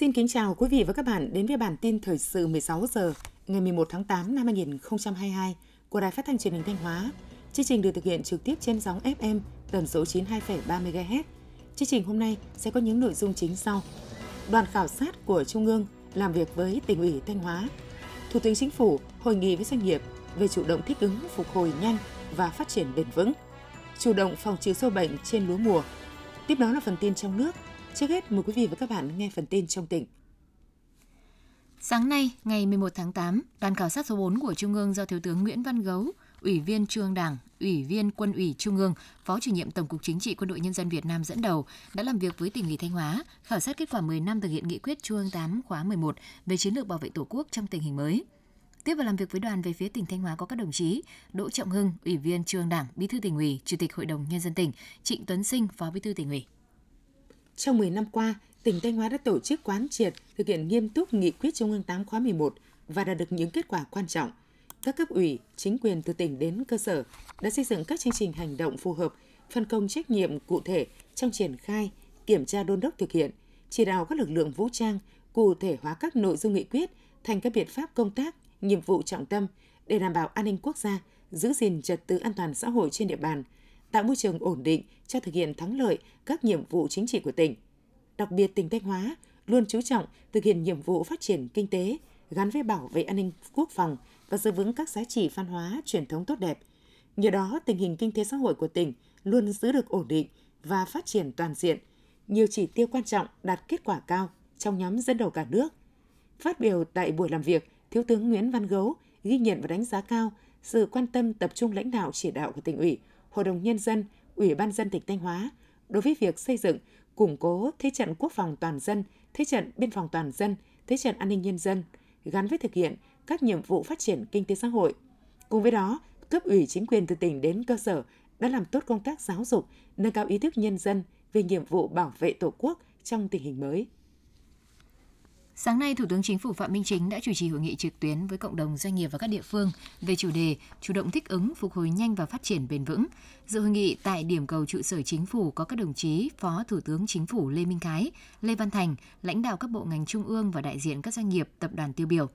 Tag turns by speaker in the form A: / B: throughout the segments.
A: Xin kính chào quý vị và các bạn đến với bản tin thời sự 16 giờ ngày 11 tháng 8 năm 2022 của Đài Phát thanh Truyền hình Thanh Hóa. Chương trình được thực hiện trực tiếp trên sóng FM tần số 92,3 MHz. Chương trình hôm nay sẽ có những nội dung chính sau. Đoàn khảo sát của Trung ương làm việc với tỉnh ủy Thanh Hóa. Thủ tướng Chính phủ hội nghị với doanh nghiệp về chủ động thích ứng, phục hồi nhanh và phát triển bền vững. Chủ động phòng trừ sâu bệnh trên lúa mùa. Tiếp đó là phần tin trong nước Trước hết, mời quý vị và các bạn nghe phần tin trong tỉnh.
B: Sáng nay, ngày 11 tháng 8, đoàn khảo sát số 4 của Trung ương do Thiếu tướng Nguyễn Văn Gấu, Ủy viên Trung ương Đảng, Ủy viên Quân ủy Trung ương, Phó chủ nhiệm Tổng cục Chính trị Quân đội Nhân dân Việt Nam dẫn đầu đã làm việc với tỉnh ủy Thanh Hóa, khảo sát kết quả 10 năm thực hiện nghị quyết Trung ương 8 khóa 11 về chiến lược bảo vệ Tổ quốc trong tình hình mới. Tiếp và làm việc với đoàn về phía tỉnh Thanh Hóa có các đồng chí Đỗ Trọng Hưng, Ủy viên Trung ương Đảng, Bí thư tỉnh ủy, Chủ tịch Hội đồng Nhân dân tỉnh, Trịnh Tuấn Sinh, Phó Bí thư tỉnh ủy.
A: Trong 10 năm qua, tỉnh Thanh Hóa đã tổ chức quán triệt, thực hiện nghiêm túc nghị quyết Trung ương 8 khóa 11 và đạt được những kết quả quan trọng. Các cấp ủy, chính quyền từ tỉnh đến cơ sở đã xây dựng các chương trình hành động phù hợp, phân công trách nhiệm cụ thể trong triển khai, kiểm tra đôn đốc thực hiện, chỉ đạo các lực lượng vũ trang cụ thể hóa các nội dung nghị quyết thành các biện pháp công tác, nhiệm vụ trọng tâm để đảm bảo an ninh quốc gia, giữ gìn trật tự an toàn xã hội trên địa bàn – tạo môi trường ổn định cho thực hiện thắng lợi các nhiệm vụ chính trị của tỉnh. Đặc biệt tỉnh Thanh Hóa luôn chú trọng thực hiện nhiệm vụ phát triển kinh tế gắn với bảo vệ an ninh quốc phòng và giữ vững các giá trị văn hóa truyền thống tốt đẹp. Nhờ đó, tình hình kinh tế xã hội của tỉnh luôn giữ được ổn định và phát triển toàn diện. Nhiều chỉ tiêu quan trọng đạt kết quả cao trong nhóm dẫn đầu cả nước. Phát biểu tại buổi làm việc, Thiếu tướng Nguyễn Văn Gấu ghi nhận và đánh giá cao sự quan tâm tập trung lãnh đạo chỉ đạo của tỉnh ủy Hội đồng Nhân dân, Ủy ban dân tỉnh Thanh Hóa đối với việc xây dựng, củng cố thế trận quốc phòng toàn dân, thế trận biên phòng toàn dân, thế trận an ninh nhân dân, gắn với thực hiện các nhiệm vụ phát triển kinh tế xã hội. Cùng với đó, cấp ủy chính quyền từ tỉnh đến cơ sở đã làm tốt công tác giáo dục, nâng cao ý thức nhân dân về nhiệm vụ bảo vệ Tổ quốc trong tình hình mới.
B: Sáng nay, Thủ tướng Chính phủ Phạm Minh Chính đã chủ trì hội nghị trực tuyến với cộng đồng doanh nghiệp và các địa phương về chủ đề chủ động thích ứng, phục hồi nhanh và phát triển bền vững. Dự hội nghị tại điểm cầu trụ sở Chính phủ có các đồng chí Phó Thủ tướng Chính phủ Lê Minh Khái, Lê Văn Thành, lãnh đạo các bộ ngành trung ương và đại diện các doanh nghiệp, tập đoàn tiêu biểu.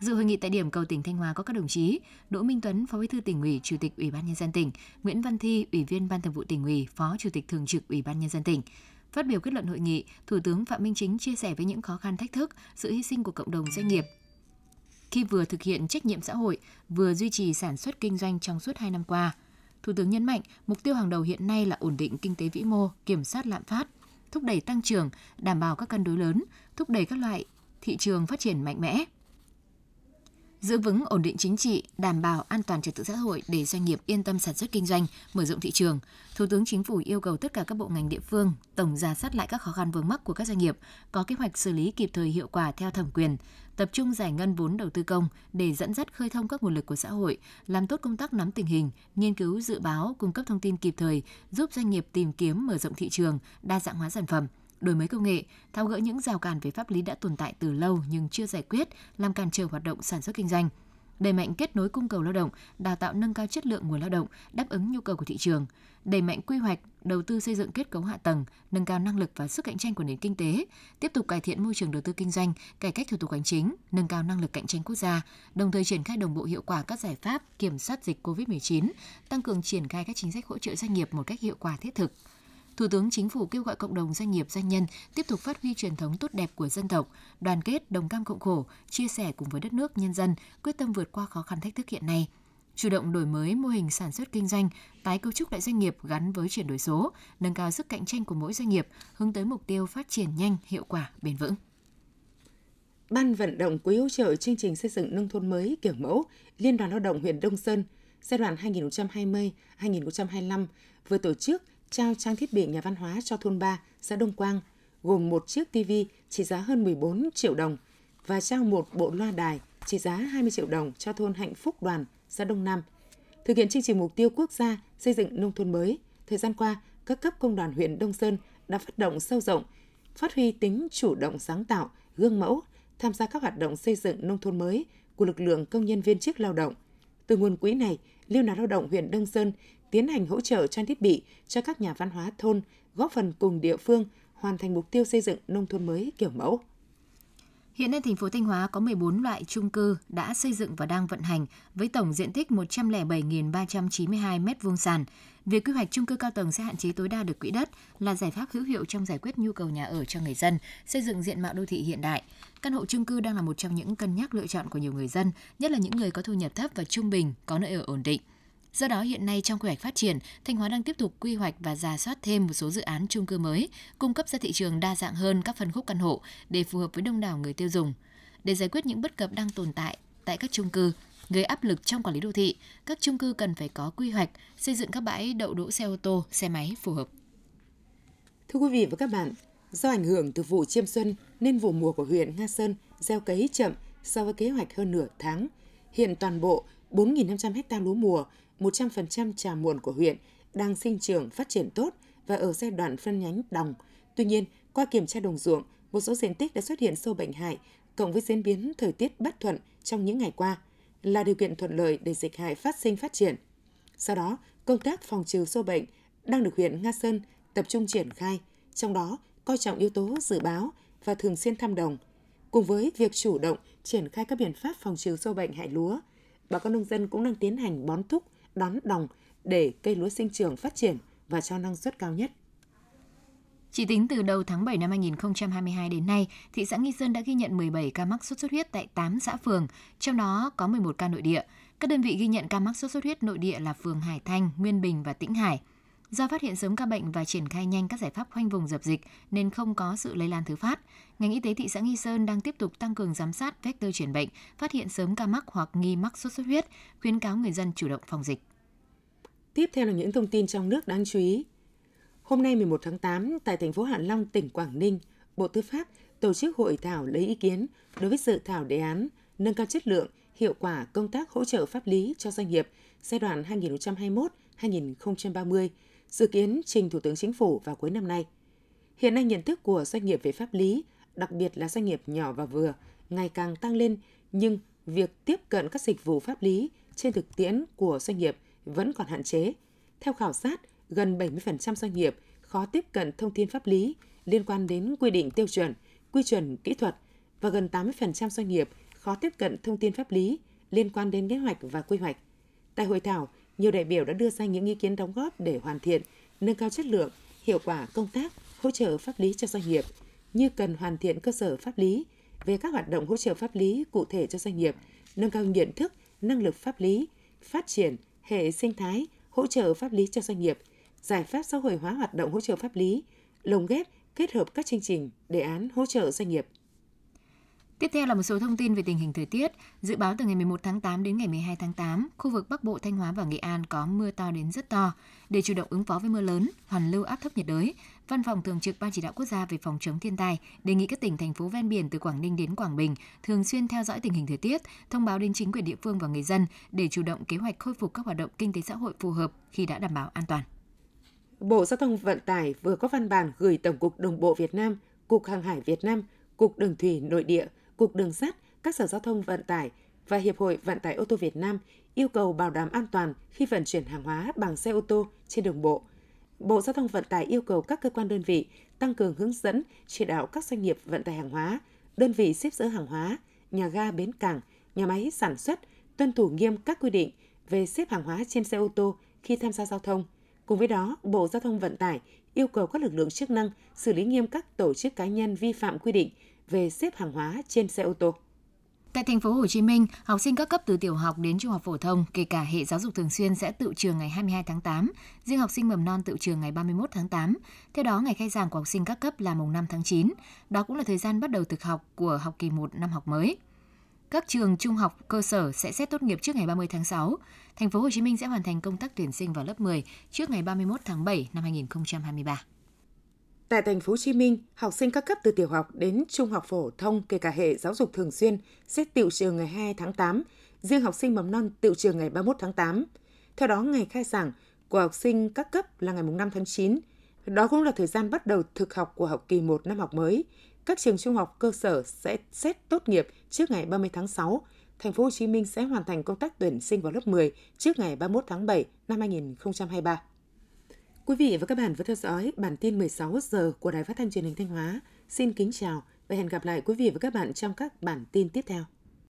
B: Dự hội nghị tại điểm cầu tỉnh Thanh Hóa có các đồng chí Đỗ Minh Tuấn, Phó Bí thư tỉnh ủy, Chủ tịch Ủy ban nhân dân tỉnh, Nguyễn Văn Thi, Ủy viên Ban Thường vụ tỉnh ủy, Phó Chủ tịch thường trực Ủy ban nhân dân tỉnh. Phát biểu kết luận hội nghị, Thủ tướng Phạm Minh Chính chia sẻ với những khó khăn thách thức, sự hy sinh của cộng đồng doanh nghiệp khi vừa thực hiện trách nhiệm xã hội, vừa duy trì sản xuất kinh doanh trong suốt 2 năm qua. Thủ tướng nhấn mạnh, mục tiêu hàng đầu hiện nay là ổn định kinh tế vĩ mô, kiểm soát lạm phát, thúc đẩy tăng trưởng, đảm bảo các cân đối lớn, thúc đẩy các loại thị trường phát triển mạnh mẽ, giữ vững ổn định chính trị, đảm bảo an toàn trật tự xã hội để doanh nghiệp yên tâm sản xuất kinh doanh, mở rộng thị trường. Thủ tướng Chính phủ yêu cầu tất cả các bộ ngành địa phương tổng ra soát lại các khó khăn vướng mắc của các doanh nghiệp, có kế hoạch xử lý kịp thời hiệu quả theo thẩm quyền, tập trung giải ngân vốn đầu tư công để dẫn dắt khơi thông các nguồn lực của xã hội, làm tốt công tác nắm tình hình, nghiên cứu dự báo, cung cấp thông tin kịp thời, giúp doanh nghiệp tìm kiếm mở rộng thị trường, đa dạng hóa sản phẩm đổi mới công nghệ, tháo gỡ những rào cản về pháp lý đã tồn tại từ lâu nhưng chưa giải quyết, làm cản trở hoạt động sản xuất kinh doanh đẩy mạnh kết nối cung cầu lao động, đào tạo nâng cao chất lượng nguồn lao động, đáp ứng nhu cầu của thị trường, đẩy mạnh quy hoạch, đầu tư xây dựng kết cấu hạ tầng, nâng cao năng lực và sức cạnh tranh của nền kinh tế, tiếp tục cải thiện môi trường đầu tư kinh doanh, cải cách thủ tục hành chính, nâng cao năng lực cạnh tranh quốc gia, đồng thời triển khai đồng bộ hiệu quả các giải pháp kiểm soát dịch COVID-19, tăng cường triển khai các chính sách hỗ trợ doanh nghiệp một cách hiệu quả thiết thực. Thủ tướng Chính phủ kêu gọi cộng đồng doanh nghiệp doanh nhân tiếp tục phát huy truyền thống tốt đẹp của dân tộc, đoàn kết, đồng cam cộng khổ, chia sẻ cùng với đất nước nhân dân, quyết tâm vượt qua khó khăn thách thức hiện nay chủ động đổi mới mô hình sản xuất kinh doanh, tái cấu trúc lại doanh nghiệp gắn với chuyển đổi số, nâng cao sức cạnh tranh của mỗi doanh nghiệp, hướng tới mục tiêu phát triển nhanh, hiệu quả, bền vững.
A: Ban vận động quỹ hỗ trợ chương trình xây dựng nông thôn mới kiểu mẫu Liên đoàn Lao động huyện Đông Sơn giai đoạn 2020-2025 vừa tổ chức trao trang thiết bị nhà văn hóa cho thôn 3, xã Đông Quang, gồm một chiếc TV trị giá hơn 14 triệu đồng và trao một bộ loa đài trị giá 20 triệu đồng cho thôn Hạnh Phúc Đoàn, xã Đông Nam. Thực hiện chương trình mục tiêu quốc gia xây dựng nông thôn mới, thời gian qua, các cấp công đoàn huyện Đông Sơn đã phát động sâu rộng, phát huy tính chủ động sáng tạo, gương mẫu, tham gia các hoạt động xây dựng nông thôn mới của lực lượng công nhân viên chức lao động. Từ nguồn quỹ này, Liên đoàn Lao động huyện Đông Sơn tiến hành hỗ trợ trang thiết bị cho các nhà văn hóa thôn, góp phần cùng địa phương hoàn thành mục tiêu xây dựng nông thôn mới kiểu mẫu.
B: Hiện nay thành phố Thanh Hóa có 14 loại chung cư đã xây dựng và đang vận hành với tổng diện tích 107.392 m2 sàn. Việc quy hoạch chung cư cao tầng sẽ hạn chế tối đa được quỹ đất là giải pháp hữu hiệu trong giải quyết nhu cầu nhà ở cho người dân, xây dựng diện mạo đô thị hiện đại. Căn hộ chung cư đang là một trong những cân nhắc lựa chọn của nhiều người dân, nhất là những người có thu nhập thấp và trung bình, có nơi ở ổn định. Do đó hiện nay trong quy hoạch phát triển, Thanh Hóa đang tiếp tục quy hoạch và giả soát thêm một số dự án chung cư mới, cung cấp ra thị trường đa dạng hơn các phân khúc căn hộ để phù hợp với đông đảo người tiêu dùng. Để giải quyết những bất cập đang tồn tại tại các chung cư, gây áp lực trong quản lý đô thị, các chung cư cần phải có quy hoạch, xây dựng các bãi đậu đỗ xe ô tô, xe máy phù hợp.
A: Thưa quý vị và các bạn, do ảnh hưởng từ vụ chiêm xuân nên vụ mùa của huyện Nga Sơn gieo cấy chậm so với kế hoạch hơn nửa tháng. Hiện toàn bộ 4.500 ha lúa mùa 100% trà muộn của huyện đang sinh trưởng phát triển tốt và ở giai đoạn phân nhánh đồng. Tuy nhiên, qua kiểm tra đồng ruộng, một số diện tích đã xuất hiện sâu bệnh hại, cộng với diễn biến thời tiết bất thuận trong những ngày qua, là điều kiện thuận lợi để dịch hại phát sinh phát triển. Sau đó, công tác phòng trừ sâu bệnh đang được huyện Nga Sơn tập trung triển khai, trong đó coi trọng yếu tố dự báo và thường xuyên thăm đồng. Cùng với việc chủ động triển khai các biện pháp phòng trừ sâu bệnh hại lúa, bà con nông dân cũng đang tiến hành bón thúc đón đồng để cây lúa sinh trưởng phát triển và cho năng suất cao nhất.
B: Chỉ tính từ đầu tháng 7 năm 2022 đến nay, thị xã Nghi Sơn đã ghi nhận 17 ca mắc sốt xuất huyết tại 8 xã phường, trong đó có 11 ca nội địa. Các đơn vị ghi nhận ca mắc sốt xuất huyết nội địa là phường Hải Thanh, Nguyên Bình và Tĩnh Hải. Do phát hiện sớm ca bệnh và triển khai nhanh các giải pháp khoanh vùng dập dịch nên không có sự lây lan thứ phát, ngành y tế thị xã Nghi Sơn đang tiếp tục tăng cường giám sát vector truyền bệnh, phát hiện sớm ca mắc hoặc nghi mắc sốt xuất huyết, khuyến cáo người dân chủ động phòng dịch.
A: Tiếp theo là những thông tin trong nước đáng chú ý. Hôm nay 11 tháng 8, tại thành phố Hạ Long, tỉnh Quảng Ninh, Bộ Tư pháp tổ chức hội thảo lấy ý kiến đối với dự thảo đề án nâng cao chất lượng, hiệu quả công tác hỗ trợ pháp lý cho doanh nghiệp giai đoạn 2021-2030 dự kiến trình Thủ tướng Chính phủ vào cuối năm nay. Hiện nay nhận thức của doanh nghiệp về pháp lý, đặc biệt là doanh nghiệp nhỏ và vừa, ngày càng tăng lên, nhưng việc tiếp cận các dịch vụ pháp lý trên thực tiễn của doanh nghiệp vẫn còn hạn chế. Theo khảo sát, gần 70% doanh nghiệp khó tiếp cận thông tin pháp lý liên quan đến quy định tiêu chuẩn, quy chuẩn kỹ thuật và gần 80% doanh nghiệp khó tiếp cận thông tin pháp lý liên quan đến kế hoạch và quy hoạch. Tại hội thảo, nhiều đại biểu đã đưa ra những ý kiến đóng góp để hoàn thiện, nâng cao chất lượng, hiệu quả công tác hỗ trợ pháp lý cho doanh nghiệp, như cần hoàn thiện cơ sở pháp lý về các hoạt động hỗ trợ pháp lý cụ thể cho doanh nghiệp, nâng cao nhận thức, năng lực pháp lý, phát triển hệ sinh thái hỗ trợ pháp lý cho doanh nghiệp, giải pháp xã hội hóa hoạt động hỗ trợ pháp lý, lồng ghép kết hợp các chương trình, đề án hỗ trợ doanh nghiệp.
B: Tiếp theo là một số thông tin về tình hình thời tiết. Dự báo từ ngày 11 tháng 8 đến ngày 12 tháng 8, khu vực Bắc Bộ, Thanh Hóa và Nghệ An có mưa to đến rất to. Để chủ động ứng phó với mưa lớn, hoàn lưu áp thấp nhiệt đới, Văn phòng Thường trực Ban Chỉ đạo Quốc gia về phòng chống thiên tai đề nghị các tỉnh, thành phố ven biển từ Quảng Ninh đến Quảng Bình thường xuyên theo dõi tình hình thời tiết, thông báo đến chính quyền địa phương và người dân để chủ động kế hoạch khôi phục các hoạt động kinh tế xã hội phù hợp khi đã đảm bảo an toàn.
A: Bộ Giao thông Vận tải vừa có văn bản gửi Tổng cục Đường bộ Việt Nam, Cục Hàng hải Việt Nam, Cục Đường thủy Nội địa – Cục Đường sắt, các sở giao thông vận tải và Hiệp hội Vận tải ô tô Việt Nam yêu cầu bảo đảm an toàn khi vận chuyển hàng hóa bằng xe ô tô trên đường bộ. Bộ Giao thông Vận tải yêu cầu các cơ quan đơn vị tăng cường hướng dẫn, chỉ đạo các doanh nghiệp vận tải hàng hóa, đơn vị xếp dỡ hàng hóa, nhà ga bến cảng, nhà máy sản xuất tuân thủ nghiêm các quy định về xếp hàng hóa trên xe ô tô khi tham gia giao thông. Cùng với đó, Bộ Giao thông Vận tải yêu cầu các lực lượng chức năng xử lý nghiêm các tổ chức cá nhân vi phạm quy định về xếp hàng hóa trên xe ô tô.
B: Tại thành phố Hồ Chí Minh, học sinh các cấp từ tiểu học đến trung học phổ thông, kể cả hệ giáo dục thường xuyên sẽ tự trường ngày 22 tháng 8, riêng học sinh mầm non tự trường ngày 31 tháng 8. Theo đó, ngày khai giảng của học sinh các cấp là mùng 5 tháng 9. Đó cũng là thời gian bắt đầu thực học của học kỳ 1 năm học mới. Các trường trung học cơ sở sẽ xét tốt nghiệp trước ngày 30 tháng 6. Thành phố Hồ Chí Minh sẽ hoàn thành công tác tuyển sinh vào lớp 10 trước ngày 31 tháng 7 năm 2023.
A: Tại thành phố Hồ Chí Minh, học sinh các cấp từ tiểu học đến trung học phổ thông kể cả hệ giáo dục thường xuyên sẽ tiệu trường ngày 2 tháng 8, riêng học sinh mầm non tiệu trường ngày 31 tháng 8. Theo đó, ngày khai giảng của học sinh các cấp là ngày 5 tháng 9. Đó cũng là thời gian bắt đầu thực học của học kỳ 1 năm học mới. Các trường trung học cơ sở sẽ xét tốt nghiệp trước ngày 30 tháng 6. Thành phố Hồ Chí Minh sẽ hoàn thành công tác tuyển sinh vào lớp 10 trước ngày 31 tháng 7 năm 2023. Quý vị và các bạn vừa theo dõi bản tin 16 giờ của Đài Phát thanh Truyền hình Thanh Hóa. Xin kính chào và hẹn gặp lại quý vị và các bạn trong các bản tin tiếp theo.